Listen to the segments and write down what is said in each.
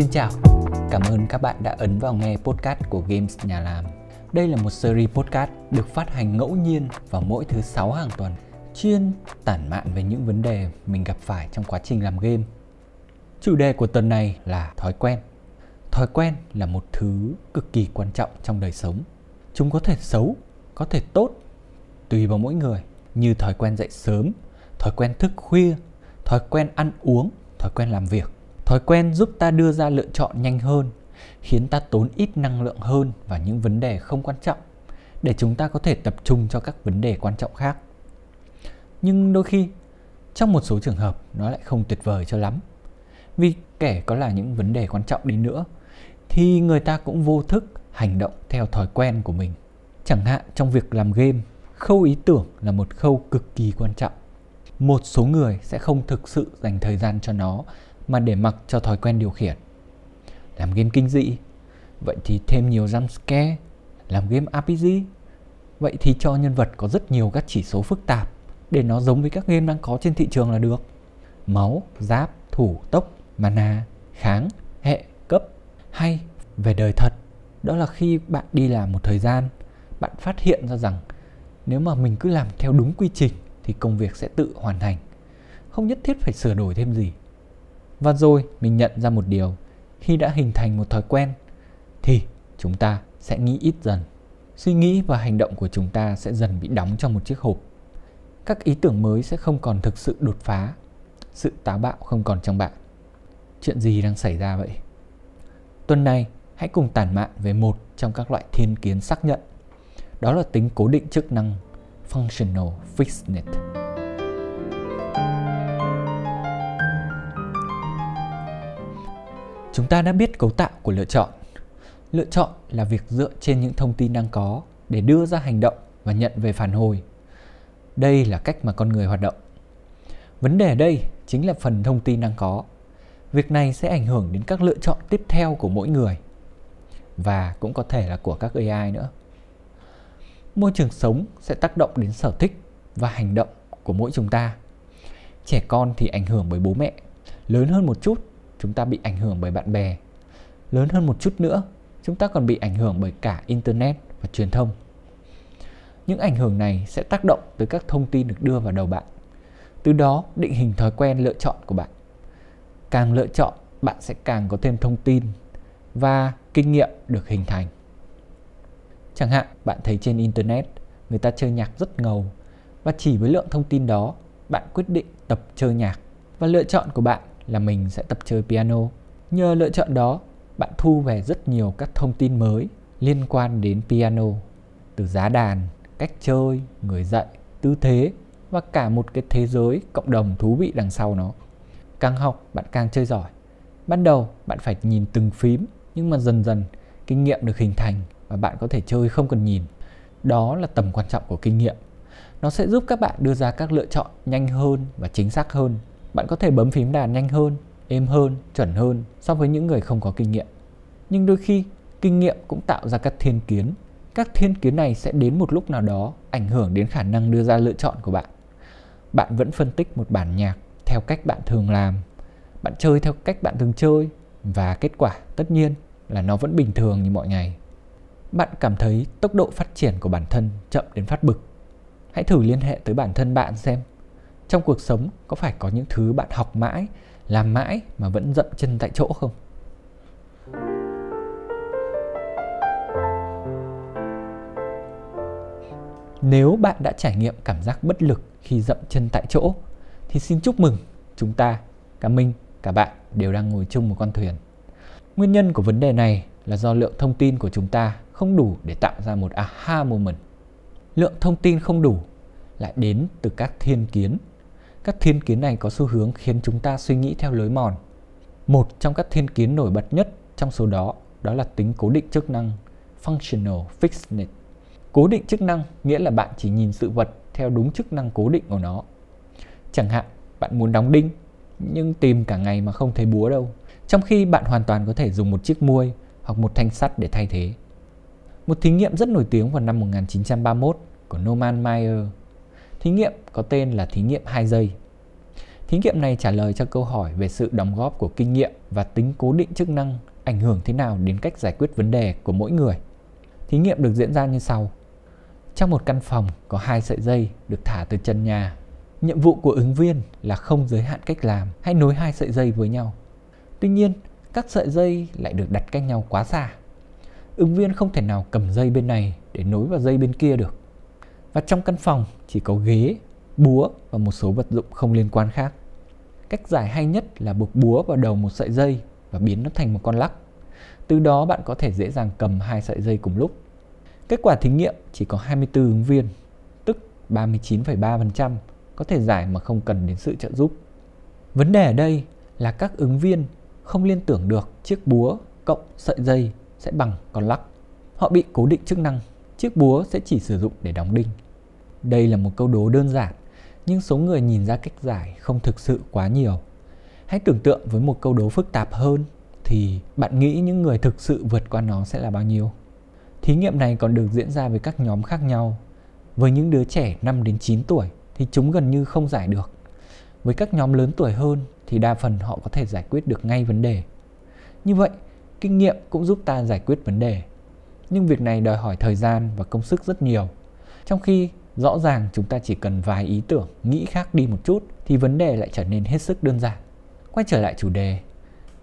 Xin chào, cảm ơn các bạn đã ấn vào nghe podcast của Games Nhà Làm. Đây là một series podcast được phát hành ngẫu nhiên vào mỗi thứ sáu hàng tuần, chuyên tản mạn về những vấn đề mình gặp phải trong quá trình làm game. Chủ đề của tuần này là thói quen. Thói quen là một thứ cực kỳ quan trọng trong đời sống. Chúng có thể xấu, có thể tốt, tùy vào mỗi người, như thói quen dậy sớm, thói quen thức khuya, thói quen ăn uống, thói quen làm việc. Thói quen giúp ta đưa ra lựa chọn nhanh hơn, khiến ta tốn ít năng lượng hơn vào những vấn đề không quan trọng để chúng ta có thể tập trung cho các vấn đề quan trọng khác. Nhưng đôi khi, trong một số trường hợp nó lại không tuyệt vời cho lắm. Vì kể có là những vấn đề quan trọng đi nữa thì người ta cũng vô thức hành động theo thói quen của mình. Chẳng hạn trong việc làm game, khâu ý tưởng là một khâu cực kỳ quan trọng. Một số người sẽ không thực sự dành thời gian cho nó mà để mặc cho thói quen điều khiển. Làm game kinh dị, vậy thì thêm nhiều jump scare. Làm game RPG, vậy thì cho nhân vật có rất nhiều các chỉ số phức tạp để nó giống với các game đang có trên thị trường là được. Máu, giáp, thủ, tốc, mana, kháng, hệ, cấp hay về đời thật. Đó là khi bạn đi làm một thời gian, bạn phát hiện ra rằng nếu mà mình cứ làm theo đúng quy trình thì công việc sẽ tự hoàn thành. Không nhất thiết phải sửa đổi thêm gì. Và rồi mình nhận ra một điều, khi đã hình thành một thói quen thì chúng ta sẽ nghĩ ít dần. Suy nghĩ và hành động của chúng ta sẽ dần bị đóng trong một chiếc hộp. Các ý tưởng mới sẽ không còn thực sự đột phá, sự táo bạo không còn trong bạn. Chuyện gì đang xảy ra vậy? Tuần này, hãy cùng tản mạn về một trong các loại thiên kiến xác nhận. Đó là tính cố định chức năng Functional Fixedness. Chúng ta đã biết cấu tạo của lựa chọn. Lựa chọn là việc dựa trên những thông tin đang có để đưa ra hành động và nhận về phản hồi. Đây là cách mà con người hoạt động. Vấn đề ở đây chính là phần thông tin đang có. Việc này sẽ ảnh hưởng đến các lựa chọn tiếp theo của mỗi người và cũng có thể là của các AI nữa. Môi trường sống sẽ tác động đến sở thích và hành động của mỗi chúng ta. Trẻ con thì ảnh hưởng bởi bố mẹ, lớn hơn một chút chúng ta bị ảnh hưởng bởi bạn bè. Lớn hơn một chút nữa, chúng ta còn bị ảnh hưởng bởi cả internet và truyền thông. Những ảnh hưởng này sẽ tác động tới các thông tin được đưa vào đầu bạn. Từ đó định hình thói quen lựa chọn của bạn. Càng lựa chọn, bạn sẽ càng có thêm thông tin và kinh nghiệm được hình thành. Chẳng hạn bạn thấy trên internet người ta chơi nhạc rất ngầu và chỉ với lượng thông tin đó bạn quyết định tập chơi nhạc và lựa chọn của bạn là mình sẽ tập chơi piano. Nhờ lựa chọn đó, bạn thu về rất nhiều các thông tin mới liên quan đến piano, từ giá đàn, cách chơi, người dạy, tư thế và cả một cái thế giới cộng đồng thú vị đằng sau nó. Càng học, bạn càng chơi giỏi. Ban đầu, bạn phải nhìn từng phím, nhưng mà dần dần kinh nghiệm được hình thành và bạn có thể chơi không cần nhìn. Đó là tầm quan trọng của kinh nghiệm. Nó sẽ giúp các bạn đưa ra các lựa chọn nhanh hơn và chính xác hơn bạn có thể bấm phím đàn nhanh hơn, êm hơn, chuẩn hơn so với những người không có kinh nghiệm. Nhưng đôi khi, kinh nghiệm cũng tạo ra các thiên kiến. Các thiên kiến này sẽ đến một lúc nào đó ảnh hưởng đến khả năng đưa ra lựa chọn của bạn. Bạn vẫn phân tích một bản nhạc theo cách bạn thường làm. Bạn chơi theo cách bạn thường chơi và kết quả tất nhiên là nó vẫn bình thường như mọi ngày. Bạn cảm thấy tốc độ phát triển của bản thân chậm đến phát bực. Hãy thử liên hệ tới bản thân bạn xem trong cuộc sống, có phải có những thứ bạn học mãi, làm mãi mà vẫn dậm chân tại chỗ không? Nếu bạn đã trải nghiệm cảm giác bất lực khi dậm chân tại chỗ, thì xin chúc mừng chúng ta, cả mình, cả bạn đều đang ngồi chung một con thuyền. Nguyên nhân của vấn đề này là do lượng thông tin của chúng ta không đủ để tạo ra một aha moment. Lượng thông tin không đủ lại đến từ các thiên kiến các thiên kiến này có xu hướng khiến chúng ta suy nghĩ theo lối mòn. Một trong các thiên kiến nổi bật nhất trong số đó đó là tính cố định chức năng functional fixedness. Cố định chức năng nghĩa là bạn chỉ nhìn sự vật theo đúng chức năng cố định của nó. Chẳng hạn, bạn muốn đóng đinh nhưng tìm cả ngày mà không thấy búa đâu. Trong khi bạn hoàn toàn có thể dùng một chiếc muôi hoặc một thanh sắt để thay thế. Một thí nghiệm rất nổi tiếng vào năm 1931 của Norman Meyer Thí nghiệm có tên là thí nghiệm 2 giây. Thí nghiệm này trả lời cho câu hỏi về sự đóng góp của kinh nghiệm và tính cố định chức năng ảnh hưởng thế nào đến cách giải quyết vấn đề của mỗi người. Thí nghiệm được diễn ra như sau. Trong một căn phòng có hai sợi dây được thả từ chân nhà. Nhiệm vụ của ứng viên là không giới hạn cách làm hay nối hai sợi dây với nhau. Tuy nhiên, các sợi dây lại được đặt cách nhau quá xa. Ứng viên không thể nào cầm dây bên này để nối vào dây bên kia được. Và trong căn phòng chỉ có ghế, búa và một số vật dụng không liên quan khác. Cách giải hay nhất là buộc búa vào đầu một sợi dây và biến nó thành một con lắc. Từ đó bạn có thể dễ dàng cầm hai sợi dây cùng lúc. Kết quả thí nghiệm chỉ có 24 ứng viên, tức 39,3% có thể giải mà không cần đến sự trợ giúp. Vấn đề ở đây là các ứng viên không liên tưởng được chiếc búa cộng sợi dây sẽ bằng con lắc. Họ bị cố định chức năng, chiếc búa sẽ chỉ sử dụng để đóng đinh. Đây là một câu đố đơn giản, nhưng số người nhìn ra cách giải không thực sự quá nhiều. Hãy tưởng tượng với một câu đố phức tạp hơn thì bạn nghĩ những người thực sự vượt qua nó sẽ là bao nhiêu? Thí nghiệm này còn được diễn ra với các nhóm khác nhau. Với những đứa trẻ 5 đến 9 tuổi thì chúng gần như không giải được. Với các nhóm lớn tuổi hơn thì đa phần họ có thể giải quyết được ngay vấn đề. Như vậy, kinh nghiệm cũng giúp ta giải quyết vấn đề. Nhưng việc này đòi hỏi thời gian và công sức rất nhiều. Trong khi rõ ràng chúng ta chỉ cần vài ý tưởng, nghĩ khác đi một chút thì vấn đề lại trở nên hết sức đơn giản. Quay trở lại chủ đề,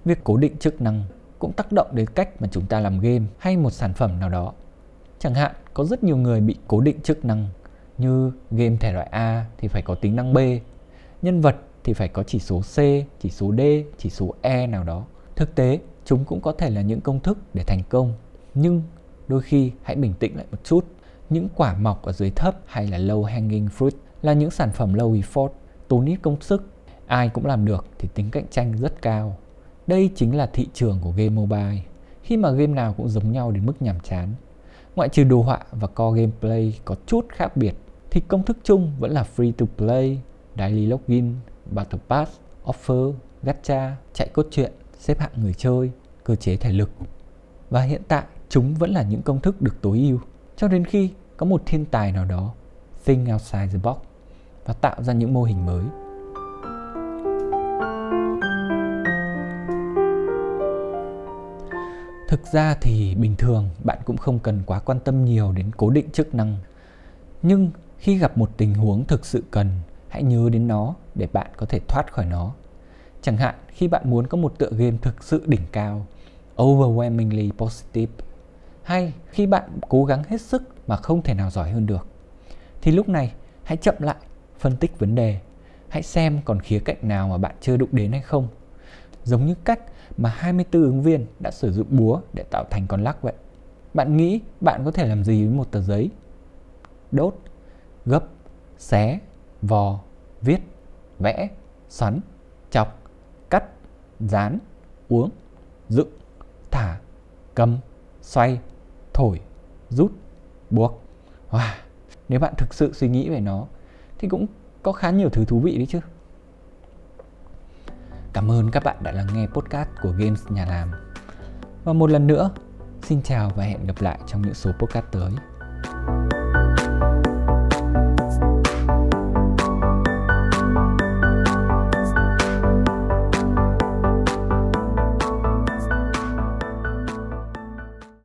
việc cố định chức năng cũng tác động đến cách mà chúng ta làm game hay một sản phẩm nào đó. Chẳng hạn, có rất nhiều người bị cố định chức năng như game thể loại A thì phải có tính năng B, nhân vật thì phải có chỉ số C, chỉ số D, chỉ số E nào đó. Thực tế, chúng cũng có thể là những công thức để thành công, nhưng đôi khi hãy bình tĩnh lại một chút. Những quả mọc ở dưới thấp hay là low hanging fruit là những sản phẩm low effort, tốn ít công sức, ai cũng làm được thì tính cạnh tranh rất cao. Đây chính là thị trường của game mobile. Khi mà game nào cũng giống nhau đến mức nhàm chán. Ngoại trừ đồ họa và core gameplay có chút khác biệt thì công thức chung vẫn là free to play, daily login, battle pass, offer, gacha, chạy cốt truyện, xếp hạng người chơi, cơ chế thể lực. Và hiện tại chúng vẫn là những công thức được tối ưu cho đến khi có một thiên tài nào đó think outside the box và tạo ra những mô hình mới. Thực ra thì bình thường bạn cũng không cần quá quan tâm nhiều đến cố định chức năng. Nhưng khi gặp một tình huống thực sự cần, hãy nhớ đến nó để bạn có thể thoát khỏi nó. Chẳng hạn khi bạn muốn có một tựa game thực sự đỉnh cao, overwhelmingly positive, hay khi bạn cố gắng hết sức mà không thể nào giỏi hơn được, thì lúc này hãy chậm lại, phân tích vấn đề, hãy xem còn khía cạnh nào mà bạn chưa đụng đến hay không. Giống như cách mà 24 ứng viên đã sử dụng búa để tạo thành con lắc vậy. Bạn nghĩ bạn có thể làm gì với một tờ giấy? Đốt, gấp, xé, vò, viết, vẽ, xoắn, chọc, cắt, dán, uống, dựng, thả, cầm, xoay, thổi, rút, buộc. Wow, nếu bạn thực sự suy nghĩ về nó thì cũng có khá nhiều thứ thú vị đấy chứ. Cảm ơn các bạn đã lắng nghe podcast của Games Nhà Làm. Và một lần nữa, xin chào và hẹn gặp lại trong những số podcast tới.